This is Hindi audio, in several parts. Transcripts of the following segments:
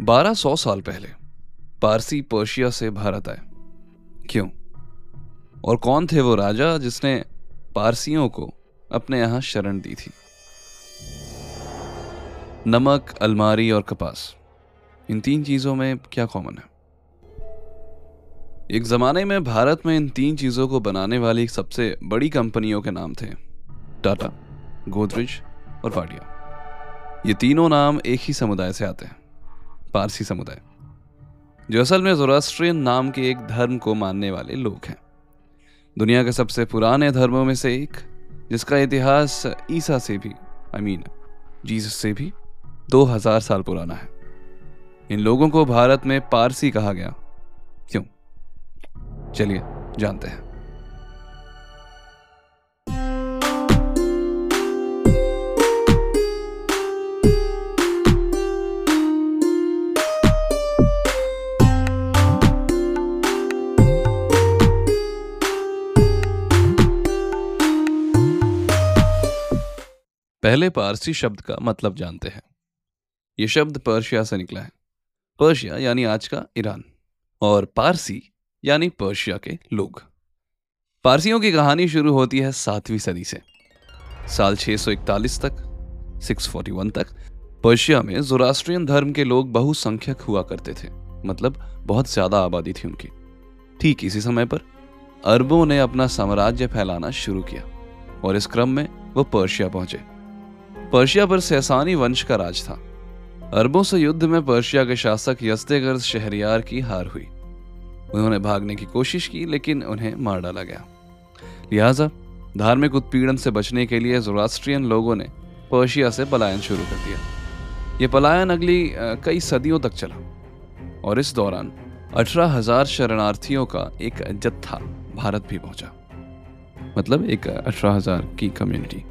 बारह सौ साल पहले पारसी पर्शिया से भारत आए। क्यों? और कौन थे वो राजा जिसने पारसियों को अपने यहाँ शरण दी थी? नमक, अलमारी और कपास। इन तीन चीज़ों में क्या कॉमन है? एक जमाने में भारत में इन तीन चीज़ों को बनाने वाली सबसे बड़ी कंपनियों के नाम थे टाटा, गोदरेज और वाडिया। ये तीनों नाम एक ही समुदाय से आते हैं। पारसी समुदाय, जो असल में जोरास्ट्रियन नाम के एक धर्म को मानने वाले लोग हैं। दुनिया के सबसे पुराने धर्मों में से एक, जिसका इतिहास ईसा से भी आई मीन जीसस से भी दो हज़ार साल पुराना है। इन लोगों को भारत में पारसी कहा गया। क्यों? चलिए, जानते हैं। पहले पारसी शब्द का मतलब जानते हैं। यह शब्द पर्शिया से निकला है। पर्शिया यानी आज का ईरान और पारसी यानी पर्शिया के लोग। पारसियों की कहानी शुरू होती है सातवीं सदी से। साल 641 तक 641 तक पर्शिया में जोरास्ट्रियन धर्म के लोग बहुसंख्यक हुआ करते थे। मतलब बहुत ज़्यादा आबादी थी उनकी। ठीक इसी समय पर अरबों ने अपना साम्राज्य फैलाना शुरू किया और इस क्रम में वो पर्शिया पहुँचे। पर्शिया पर सैसानी वंश का राज था। अरबों से युद्ध में पर्शिया के शासक यस्तेगर्द शहरियार की हार हुई। उन्होंने भागने की कोशिश की, लेकिन उन्हें मार डाला गया। लिहाजा, धार्मिक उत्पीड़न से बचने के लिए जोरास्ट्रियन लोगों ने पर्शिया से पलायन शुरू कर दिया। ये पलायन अगली कई सदियों तक चला। और इस दौरान अठारह हज़ार शरणार्थियों का एक जत्था भारत भी पहुँचा। मतलब एक, अठारह हज़ार की कम्युनिटी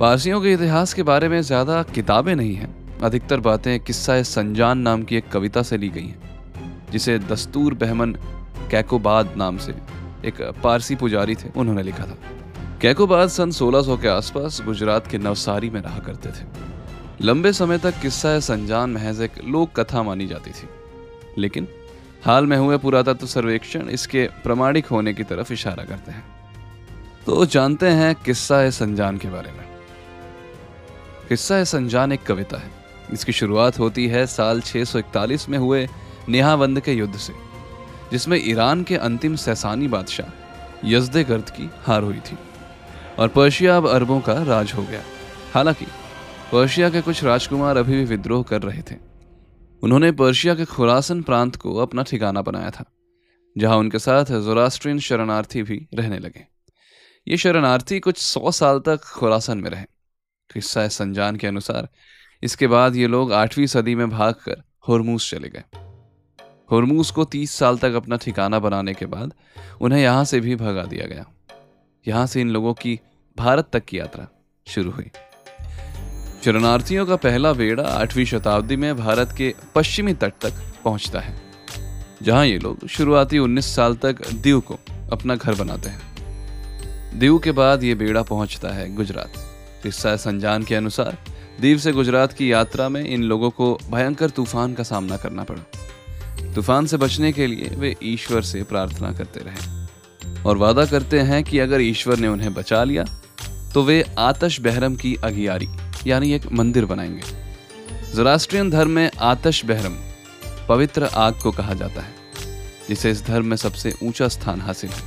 पारसियों के इतिहास के बारे में ज़्यादा किताबें नहीं हैं। अधिकतर बातें किस्सा संजान नाम की एक कविता से ली गई हैं, जिसे दस्तूर बहमन कैकोबाद नाम से एक पारसी पुजारी थे, उन्होंने लिखा था। कैकोबाद सन 1600 के आसपास गुजरात के नवसारी में रहा करते थे। लंबे समय तक किस्सा संजान महज एक लोक कथा मानी जाती थी। लेकिन हाल में हुए पुरातत्व सर्वेक्षण इसके प्रमाणिक होने की तरफ़ इशारा करते हैं। तो जानते हैं किस्सा संजान के बारे में। किस्सा संजान एक कविता है। इसकी शुरुआत होती है साल 641 में हुए नेहावंद के युद्ध से, जिसमें ईरान के अंतिम सैसानी बादशाह यजदे गर्द की हार हुई थी और पर्शिया अब अरबों का राज हो गया। हालाँकि, पर्शिया के कुछ राजकुमार अभी भी विद्रोह कर रहे थे। उन्होंने पर्शिया के खुरासन प्रांत को अपना ठिकाना बनाया था, जहाँ उनके साथ जोरास्ट्रियन शरणार्थी भी रहने लगे। ये शरणार्थी कुछ सौ साल तक खुरासन में रहे। किस्सा है संजान के अनुसार। इसके बाद ये लोग आठवीं सदी में भागकर हरमूस चले गए। हरमूस को तीस साल तक अपना ठिकाना बनाने के बाद उन्हें यहाँ से भी भगा दिया गया। यहाँ से इन लोगों की भारत तक की यात्रा शुरू हुई। शरणार्थियों का पहला बेड़ा आठवीं शताब्दी में भारत के पश्चिमी तट तक पहुँचता है, जहाँ ये लोग शुरुआती 19 साल तक दीव को अपना घर बनाते हैं। दीव के बाद ये बेड़ा पहुँचता है गुजरात। किस्सा संजान के अनुसार दीव से गुजरात की यात्रा में इन लोगों को भयंकर तूफ़ान का सामना करना पड़ा। तूफ़ान से बचने के लिए वे ईश्वर से प्रार्थना करते रहे और वादा करते हैं कि अगर ईश्वर ने उन्हें बचा लिया तो वे आतश बहरम की अगियारी, यानी एक मंदिर बनाएँगे। जोरास्ट्रियन धर्म में आतश बहरम पवित्र आग को कहा जाता है, जिसे इस धर्म में सबसे ऊँचा स्थान हासिल है।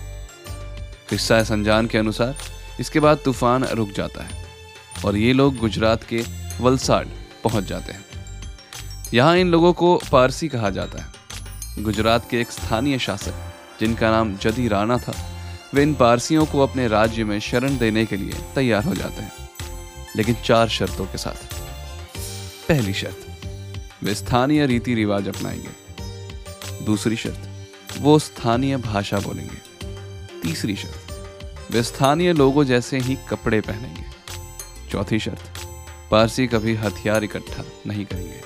किस्सा संजान के अनुसार इसके बाद तूफ़ान रुक जाता है। और ये लोग गुजरात के वलसाड पहुँच जाते हैं। यहाँ इन लोगों को पारसी कहा जाता है। गुजरात के एक स्थानीय शासक, जिनका नाम जदी राणा था, वे इन पारसियों को अपने राज्य में शरण देने के लिए तैयार हो जाते हैं। लेकिन चार शर्तों के साथ। पहली शर्त, वे स्थानीय रीति रिवाज अपनाएँगे। दूसरी शर्त, वो स्थानीय भाषा बोलेंगे। तीसरी शर्त, वे स्थानीय लोगों जैसे ही कपड़े पहनेंगे। चौथी शर्त, पारसी कभी हथियार इकट्ठा नहीं करेंगे।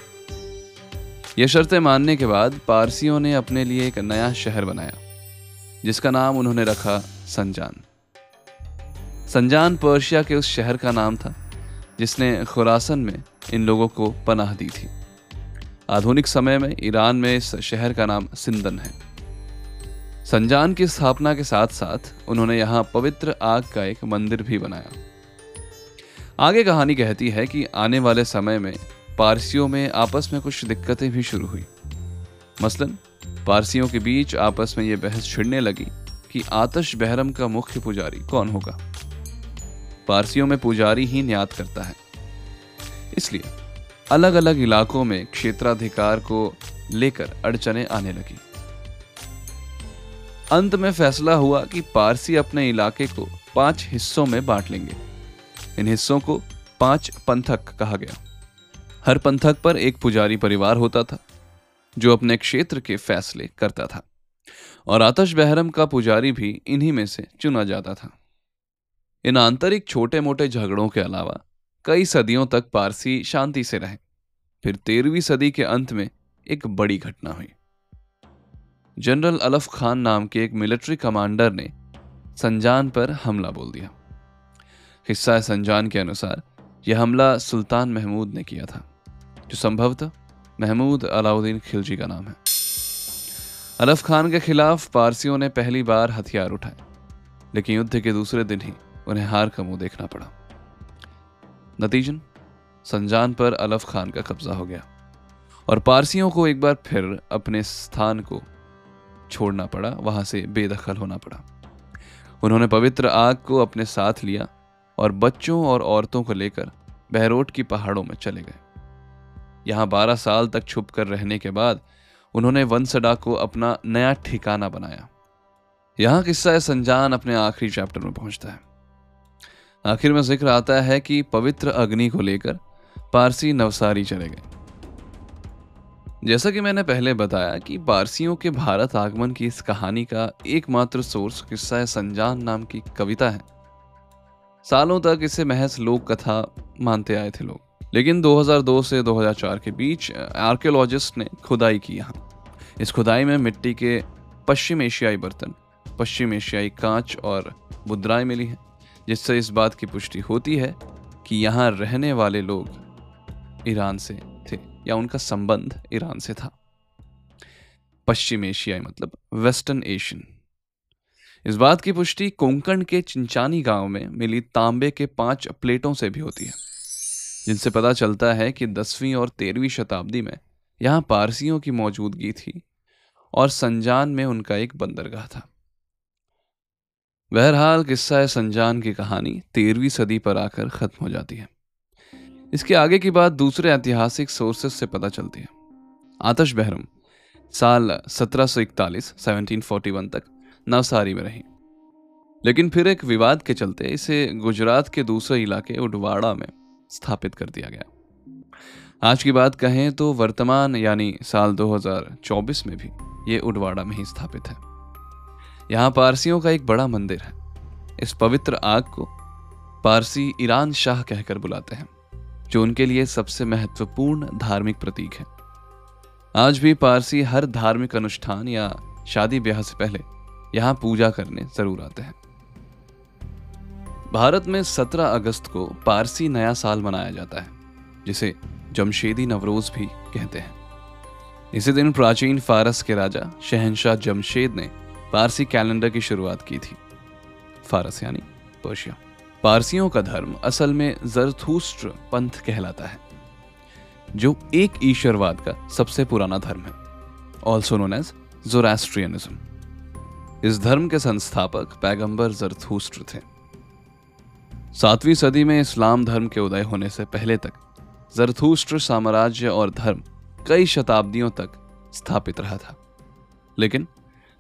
यह शर्तें मानने के बाद पारसियों ने अपने लिए एक नया शहर बनाया, जिसका नाम उन्होंने रखा संजान। संजान पर्शिया के उस शहर का नाम था, जिसने खुरासन में इन लोगों को पनाह दी थी। आधुनिक समय में ईरान में इस शहर का नाम सिंदन है। संजान की स्थापना के साथ साथ उन्होंने यहाँ पवित्र आग का एक मंदिर भी बनाया। आगे कहानी कहती है कि आने वाले समय में पारसियों में आपस में कुछ दिक्कतें भी शुरू हुई। मसलन, पारसियों के बीच आपस में यह बहस छिड़ने लगी कि आतश बहरम का मुख्य पुजारी कौन होगा। पारसियों में पुजारी ही न्यात करता है। इसलिए अलग अलग इलाकों में क्षेत्राधिकार को लेकर अड़चने आने लगी। अंत में फैसला हुआ कि पारसी अपने इलाके को पाँच हिस्सों में बांट लेंगे। इन हिस्सों को पाँच पंथक कहा गया। हर पंथक पर एक पुजारी परिवार होता था, जो अपने क्षेत्र के फैसले करता था, और आतश बहरम का पुजारी भी इन्हीं में से चुना जाता था। इन आंतरिक छोटे मोटे झगड़ों के अलावा कई सदियों तक पारसी शांति से रहे। फिर तेरहवीं सदी के अंत में एक बड़ी घटना हुई। जनरल अलफ खान नाम के एक मिलिट्री कमांडर ने संजान पर हमला बोल दिया। हिस्सा संजान के अनुसार, यह हमला सुल्तान महमूद ने किया था, जो संभवतः महमूद अलाउद्दीन खिलजी का नाम है। अलफ खान के खिलाफ पारसियों ने पहली बार हथियार उठाए, लेकिन युद्ध के दूसरे दिन ही उन्हें हार का मुँह देखना पड़ा। नतीजन, संजान पर अलफ खान का कब्जा हो गया, और पारसियों को एक बार फिर अपने स्थान को छोड़ना पड़ा, वहाँ से बेदखल होना पड़ा। उन्होंने पवित्र आग को अपने साथ लिया और बच्चों और औरतों को लेकर बहरोट की पहाड़ों में चले गए। यहाँ बारह साल तक छुप कर रहने के बाद उन्होंने वनसडा को अपना नया ठिकाना बनाया। यहाँ किस्सा संजान अपने आखिरी चैप्टर में पहुँचता है। आखिर में ज़िक्र आता है कि पवित्र अग्नि को लेकर पारसी नवसारी चले गए। जैसा कि मैंने पहले बताया कि पारसियों के भारत आगमन की इस कहानी का एकमात्र सोर्स किस्सा संजान नाम की कविता है। सालों तक इसे महज लोक कथा मानते आए थे लोग। लेकिन 2002 से 2004 के बीच आर्कियोलॉजिस्ट ने खुदाई की यहाँ। इस खुदाई में मिट्टी के पश्चिम एशियाई बर्तन, पश्चिम एशियाई कांच और मुद्राएँ मिली हैं, जिससे इस बात की पुष्टि होती है कि यहाँ रहने वाले लोग ईरान से थे, या उनका संबंध ईरान से था। पश्चिम एशियाई मतलब वेस्टर्न एशियन। इस बात की पुष्टि कोंकण के चिंचानी गाँव में मिली तांबे के पाँच प्लेटों से भी होती है, जिनसे पता चलता है कि दसवीं और तेरहवीं शताब्दी में यहाँ पारसियों की मौजूदगी थी और संजान में उनका एक बंदरगाह था। बहरहाल, किस्सा है संजान की कहानी तेरहवीं सदी पर आकर खत्म हो जाती है। इसके आगे की बात दूसरे ऐतिहासिक सोर्सेस से पता चलती है। आतश बहरम, साल 1741 1741 तक नवसारी में रही। लेकिन फिर एक विवाद के चलते इसे गुजरात के दूसरे इलाके उडवाड़ा में स्थापित कर दिया गया। आज की बात कहें तो वर्तमान यानी साल 2024 में भी ये उडवाड़ा में ही स्थापित है। यहाँ पारसियों का एक बड़ा मंदिर है। इस पवित्र आग को पारसी ईरान शाह कहकर बुलाते हैं, जो उनके लिए सबसे महत्वपूर्ण धार्मिक प्रतीक है। आज भी पारसी हर धार्मिक अनुष्ठान या शादी ब्याह से पहले यहाँ पूजा करने ज़रूर आते हैं। भारत में 17 अगस्त को पारसी नया साल मनाया जाता है, जिसे जमशेदी नवरोज भी कहते हैं। इसी दिन प्राचीन फारस के राजा शहनशाह जमशेद ने पारसी कैलेंडर की शुरुआत की थी। फारस यानी पर्शिया। पारसियों का धर्म असल में जरथूस्ट्र पंथ कहलाता है, जो एक ईश्वरवाद का सबसे पुराना धर्म है ऑल्सो नोन एज जोरास्ट्रियनिज्म इस धर्म के संस्थापक पैगंबर जरथूस्ट्र थे। सातवीं सदी में इस्लाम धर्म के उदय होने से पहले तक जरथूस्ट्र साम्राज्य और धर्म कई शताब्दियों तक स्थापित रहा था। लेकिन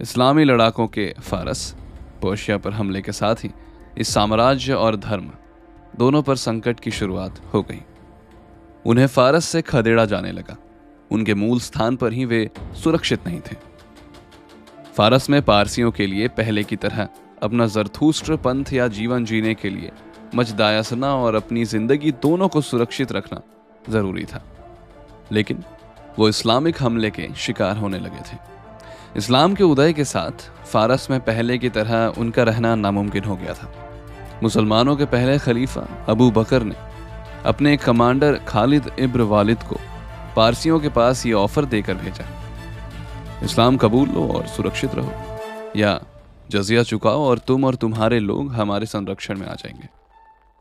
इस्लामी लड़ाकों के फारस, पर्शिया पर हमले के साथ ही इस साम्राज्य और धर्म दोनों पर संकट की शुरुआत हो गई। उन्हें फारस से खदेड़ा जाने लगा। उनके मूल स्थान पर ही वे सुरक्षित नहीं थे। फारस में पारसियों के लिए पहले की तरह, अपना जरथूस्ट्र पंथ या जीवन जीने के लिए मजदायसना और अपनी ज़िंदगी दोनों को सुरक्षित रखना ज़रूरी था। लेकिन वो इस्लामिक हमले के शिकार होने लगे थे। इस्लाम के उदय के साथ फारस में पहले की तरह उनका रहना नामुमकिन हो गया था। मुसलमानों के पहले खलीफा अबू बकर ने अपने कमांडर खालिद इब्र वालिद को पारसियों के पास ये ऑफ़र देकर भेजा। इस्लाम कबूल लो और सुरक्षित रहो। या, जजिया चुकाओ और तुम और तुम्हारे लोग हमारे संरक्षण में आ जाएँगे।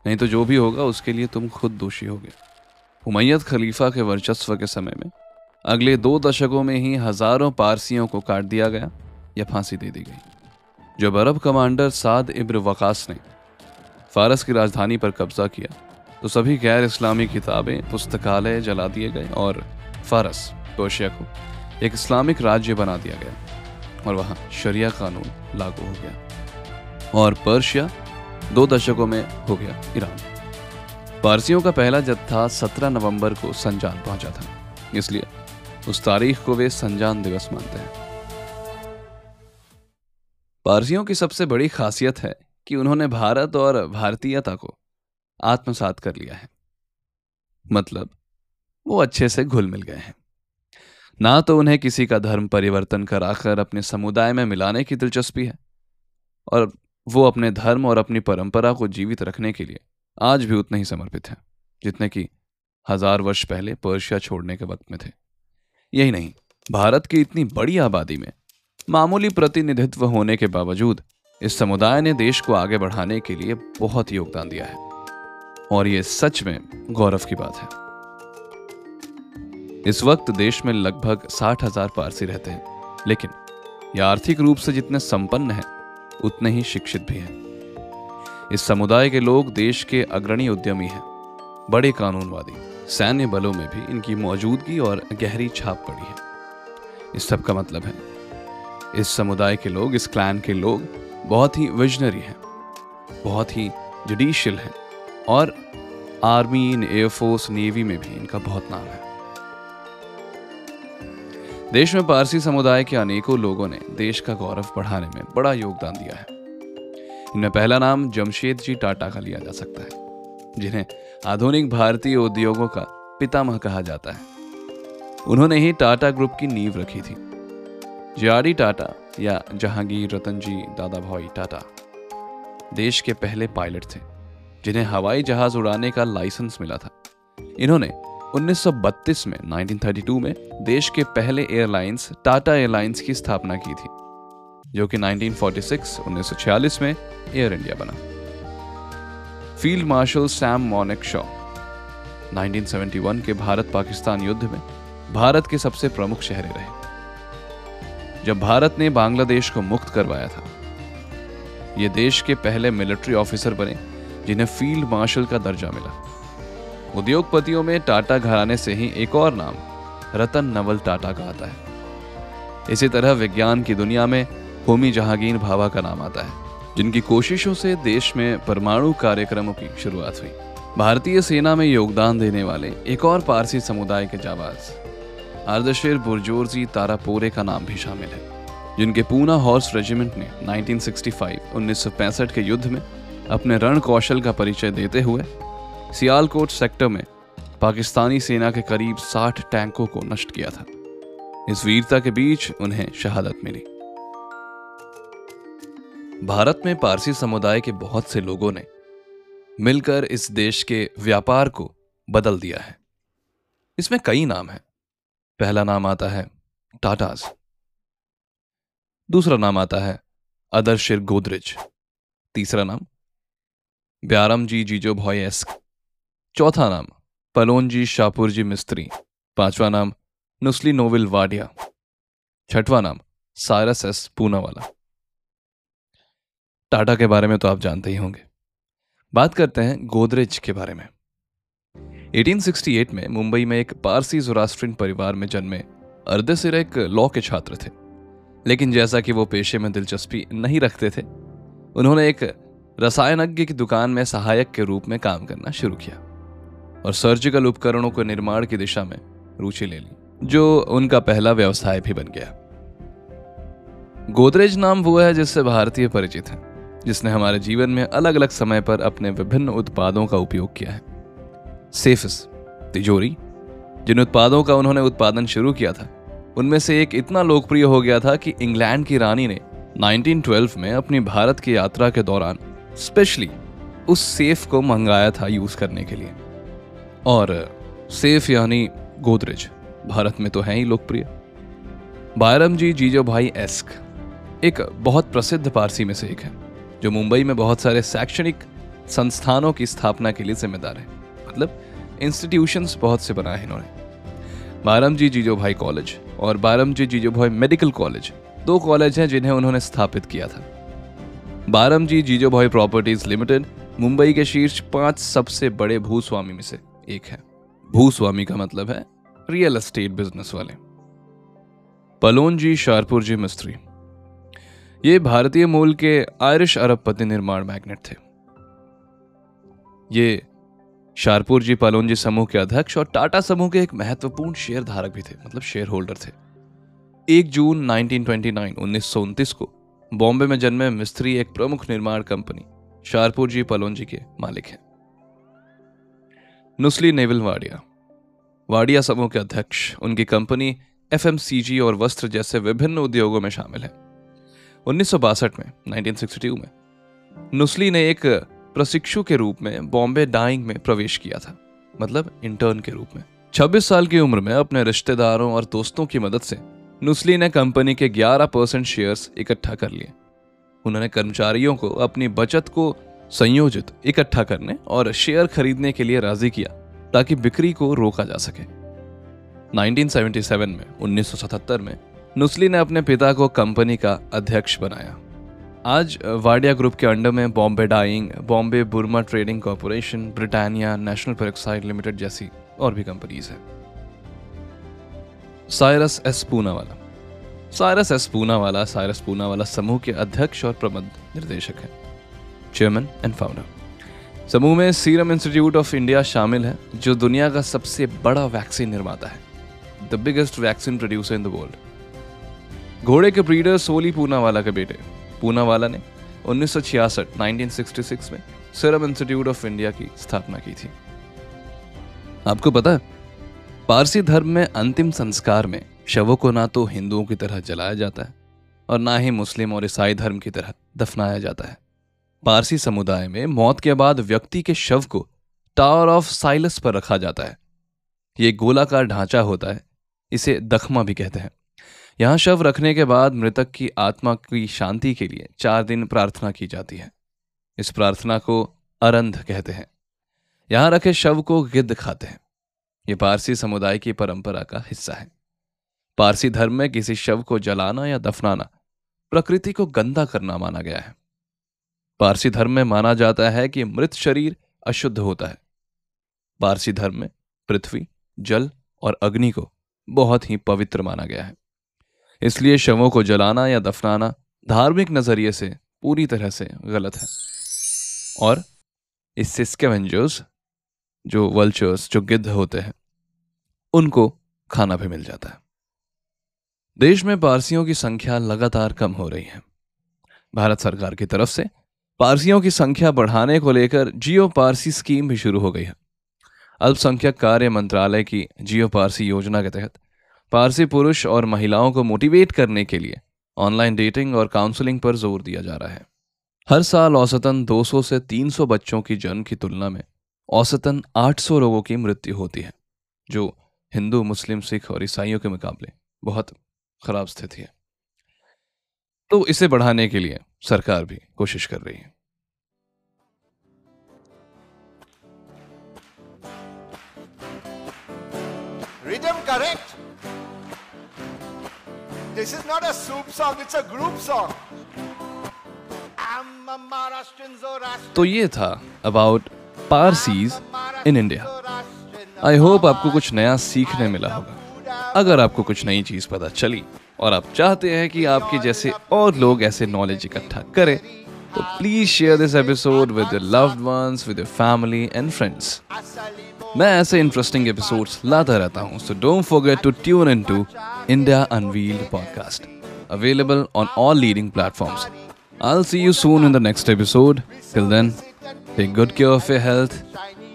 नहीं तो जो भी होगा, उसके लिए तुम खुद दोषी होगे। उमैयद खलीफा के वर्चस्व के समय में, अगले दो दशकों में ही हज़ारों पारसियों को काट दिया गया या फांसी दे दी गई। जब अरब कमांडर साद इब्र वकास ने फारस की राजधानी पर कब्जा किया तो सभी गैर इस्लामी किताबें, पुस्तकालय जला दिए गए और फारस को एक इस्लामिक राज्य बना दिया गया और वहाँ शरिया कानून लागू हो गया और पर्शिया दो दशकों में हो गया ईरान। पारसियों का पहला जत्था 17 नवंबर को संजान पहुँचा था, इसलिए उस तारीख को वे संजान दिवस मानते हैं। पारसियों की सबसे बड़ी खासियत है कि उन्होंने भारत और भारतीयता को आत्मसात कर लिया है। मतलब वो अच्छे से घुल मिल गए हैं। ना तो उन्हें किसी का धर्म परिवर्तन कराकर अपने समुदाय में मिलाने की दिलचस्पी है, और वो अपने धर्म और अपनी परंपरा को जीवित रखने के लिए आज भी उतने ही समर्पित हैं, जितने कि हज़ार वर्ष पहले पर्शिया छोड़ने के वक्त में थे। यही नहीं, भारत की इतनी बड़ी आबादी में मामूली प्रतिनिधित्व होने के बावजूद इस समुदाय ने देश को आगे बढ़ाने के लिए बहुत योगदान दिया है, और ये सच में गौरव की बात है। इस वक्त देश में लगभग साठ हज़ार पारसी रहते हैं। लेकिन ये आर्थिक रूप से जितने संपन्न हैं, उतने ही शिक्षित भी हैं। इस समुदाय के लोग देश के अग्रणी उद्यमी हैं, बड़े कानूनवादी, सैन्य बलों में भी इनकी मौजूदगी और गहरी छाप पड़ी है। इस सब का मतलब है, इस समुदाय के लोग, इस क्लैन के लोग बहुत ही विजनरी हैं, बहुत ही जुडिशियल हैं और आर्मी एयरफोर्स नेवी में भी इनका बहुत नाम है। देश में पारसी समुदाय के अनेकों लोगों ने देश का गौरव बढ़ाने में बड़ा योगदान दिया है। इनमें पहला नाम जमशेद जी टाटा का लिया जा सकता है, जिन्हें आधुनिक भारतीय उद्योगों का पितामह कहा जाता है। उन्होंने ही टाटा ग्रुप की नींव रखी थी। जे टाटा या जहांगीर रतन जी दादा भाई टाटा देश के पहले पायलट थे, जिन्हें हवाई जहाज़ उड़ाने का लाइसेंस मिला था। इन्होंने 1932 में 1932 में, देश के पहले एयरलाइंस टाटा एयरलाइंस की स्थापना की थी, जो कि 1946 1946 में एयर इंडिया बना। Field marshal Sam monic Shaw 1971 के भारत पाकिस्तान युद्ध में भारत के सबसे प्रमुख शहरे रहे। जब भारत ने बांग्लादेश को मुक्त करवाया था, ये देश के पहले मिलिट्री ऑफिसर बने, जिन्हें फ़ील्ड मार्शल का दर्जा मिला। उद्योगपतियों में टाटा घराने से ही एक और नाम, रतन नवल टाटा का आता है। इसी तरह विज्ञान की दुनिया में होमी जहांगीर भाभा का नाम आता है, जिनकी कोशिशों से देश में परमाणु कार्यक्रमों की शुरुआत हुई। भारतीय सेना में योगदान देने वाले एक और पारसी समुदाय के जाबाज आर्दशेर बुरजोरजी तारापोरे का नाम भी शामिल है, जिनके पूना हॉर्स रेजिमेंट ने 1965 1965 के युद्ध में अपने रण कौशल का परिचय देते हुए सियालकोट सेक्टर में पाकिस्तानी सेना के करीब 60 टैंकों को नष्ट किया था। इस वीरता के बीच उन्हें शहादत मिली। भारत में पारसी समुदाय के बहुत से लोगों ने मिलकर इस देश के व्यापार को बदल दिया है। इसमें कई नाम हैं। पहला नाम आता है टाटाज। दूसरा नाम आता है अदरशिर गोदरेज। तीसरा नाम ब्यारम जी जीजो भॉयस्क। चौथा नाम पलोनजी शाहपुरजी मिस्त्री। पांचवा नाम, नुस्ली नोविल वाडिया। छठवां नाम, सारस एस पूनावाला। टाटा के बारे में तो आप जानते ही होंगे। बात करते हैं गोदरेज के बारे में। 1868 में मुंबई में एक पारसी जोरास्ट्रिन परिवार में जन्मे अर्दसिर एक लॉ के छात्र थे। लेकिन जैसा कि वो पेशे में दिलचस्पी नहीं रखते थे, उन्होंने एक रसायनज्ञ की दुकान में सहायक के रूप में काम करना शुरू किया। और सर्जिकल उपकरणों के निर्माण की दिशा में रुचि ले ली, जो उनका पहला व्यवसाय भी बन गया। गोदरेज नाम वो है जिससे भारतीय परिचित है, जिसने हमारे जीवन में अलग अलग समय पर अपने विभिन्न उत्पादों का उपयोग किया है। सेफिस, तिजोरी, जिन उत्पादों का उन्होंने उत्पादन शुरू किया था, उनमें से एक इतना लोकप्रिय हो गया था कि इंग्लैंड की रानी ने 1912 में अपनी भारत की यात्रा के दौरान स्पेशली उस सेफ़ को मंगाया था यूज़ करने के लिए। और सेफ़ यानी गोदरेज। भारत में तो हैं ही लोकप्रिय। बायरम जी जीजो भाई एस्क एक बहुत प्रसिद्ध पारसी में से एक है, जो मुंबई में बहुत सारे शैक्षणिक संस्थानों की स्थापना के लिए जिम्मेदार है। मतलब इंस्टीट्यूशंस बहुत से बनाए हैं इन्होंने। बारम जी जीजो भाई कॉलेज और बारम जी जीजो भाई मेडिकल कॉलेज दो कॉलेज हैं जिन्हें उन्होंने स्थापित किया था। बारम जी जीजो भाई प्रॉपर्टीज़ लिमिटेड मुंबई के शीर्ष पाँच सबसे बड़े भूस्वामी में से एक है। भूस्वामी का मतलब है रियल एस्टेट बिज़नेस वाले। पलोनजी शारपुर जी मिस्त्री। ये भारतीय मूल के आयरिश अरबपति निर्माण मैग्नेट थे। ये शारपुर जी पालोनजी समूह के अध्यक्ष और टाटा समूह के एक महत्वपूर्ण शेयर धारक भी थे मतलब शेयर होल्डर थे। एक जून 1929 1929 को बॉम्बे में जन्मे मिस्त्री एक प्रमुख निर्माण कंपनी, शारपुर जी पलोन जी के मालिक हैं। नुस्ली नेवल वाडिया। वाडिया समूह के अध्यक्ष, उनकी कंपनी, एफएमसीजी और वस्त्र जैसे विभिन्न उद्योगों में शामिल है। उन्नीस में 1962 में, नुस्ली ने एक प्रशिक्षु के रूप में बॉम्बे डाइंग में प्रवेश किया था मतलब इंटर्न के रूप में। 26 साल की उम्र में अपने रिश्तेदारों और दोस्तों की मदद से नुस्ली ने कंपनी के 11 परसेंट शेयर इकट्ठा कर लिए। उन्होंने कर्मचारियों को अपनी बचत को संयोजित, इकट्ठा करने और शेयर खरीदने के लिए राज़ी किया, ताकि बिक्री को रोका जा सके। 1977 में 1977 में, नुस्ली ने अपने पिता को कंपनी का अध्यक्ष बनाया। आज, वाडिया ग्रुप के अंडर में Bombay Dyeing, Bombay Burmah Trading Corporation, Britannia National Peroxide Limited जैसी और भी कंपनीज़ है। साइरस एस पूनावाला। साइरस एस पूनावाला साइरस पूनावाला समूह के अध्यक्ष और प्रबंध निर्देशक हैं। चेयरमैन एंड फाउंडर समूह में सीरम इंस्टीट्यूट ऑफ़ इंडिया शामिल है, जो दुनिया का सबसे बड़ा वैक्सीन निर्माता है the biggest vaccine producer in the world घोड़े के ब्रीडर सोली पूनावाला के बेटे। पूनावाला ने 1966 1966 में सीरम इंस्टीट्यूट ऑफ़ इंडिया की स्थापना की थी। आपको पता है, पारसी धर्म में अंतिम संस्कार में शवों को ना तो हिंदुओं की तरह जलाया जाता है और ना ही मुस्लिम और ईसाई धर्म की तरह दफनाया जाता है। पारसी समुदाय में मौत के बाद व्यक्ति के शव को टावर ऑफ़ साइलस पर रखा जाता है। यह गोलाकार ढांचा होता है, इसे दखमा भी कहते हैं। यहाँ शव रखने के बाद मृतक की आत्मा की शांति के लिए चार दिन प्रार्थना की जाती है। इस प्रार्थना को अरंध कहते हैं। यहाँ रखे शव को गिद्ध खाते हैं। यह पारसी समुदाय की परंपरा का हिस्सा है। पारसी धर्म में किसी शव को जलाना या दफनाना प्रकृति को गंदा करना माना गया है। पारसी धर्म में माना जाता है कि मृत शरीर अशुद्ध होता है। पारसी धर्म में पृथ्वी, जल और अग्नि को बहुत ही पवित्र माना गया है। इसलिए शवों को जलाना या दफनाना धार्मिक नज़रिए से पूरी तरह से गलत है। और इससे स्केवेंजर्स जो वल्चर्स, जो गिद्ध होते हैं, उनको खाना भी मिल जाता है। देश में पारसियों की संख्या लगातार कम हो रही है। भारत सरकार की तरफ़ से पारसियों की संख्या बढ़ाने को लेकर जियो पारसी स्कीम भी शुरू हो गई है। अल्पसंख्यक कार्य मंत्रालय की जियो पारसी योजना के तहत पारसी पुरुष और महिलाओं को मोटिवेट करने के लिए ऑनलाइन डेटिंग और काउंसलिंग पर ज़ोर दिया जा रहा है। हर साल औसतन 200 से 300 बच्चों की जन्म की तुलना में औसतन 800 लोगों की मृत्यु होती है, जो हिंदू, मुस्लिम, सिख और ईसाइयों के मुकाबले बहुत खराब स्थिति है। तो इसे बढ़ाने के लिए सरकार भी कोशिश कर रही है। Rhythm correct? This is not a soup song, it's a group song. तो ये था about Parsis in India I hope आपको कुछ नया सीखने मिला होगा। अगर आपको कुछ नई चीज़ पता चली और आप चाहते हैं कि आपके जैसे और लोग ऐसे नॉलेज इकट्ठा करें तो please share this episode with your loved ones with your family and friends मैं ऐसे इंटरेस्टिंग एपिसोड्स लाता रहता हूँ so don't forget to tune in to India Unveiled podcast available on all leading platforms. I'll see you soon in the next episode. Till then, take good care of your health.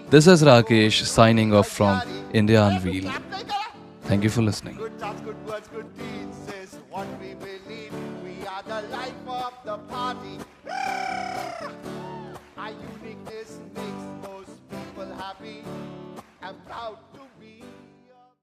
This is Rakesh signing off from India Unveiled. Thank you for listening. what we believe. We are the life of the party. Ah! Our uniqueness makes most people happy and proud.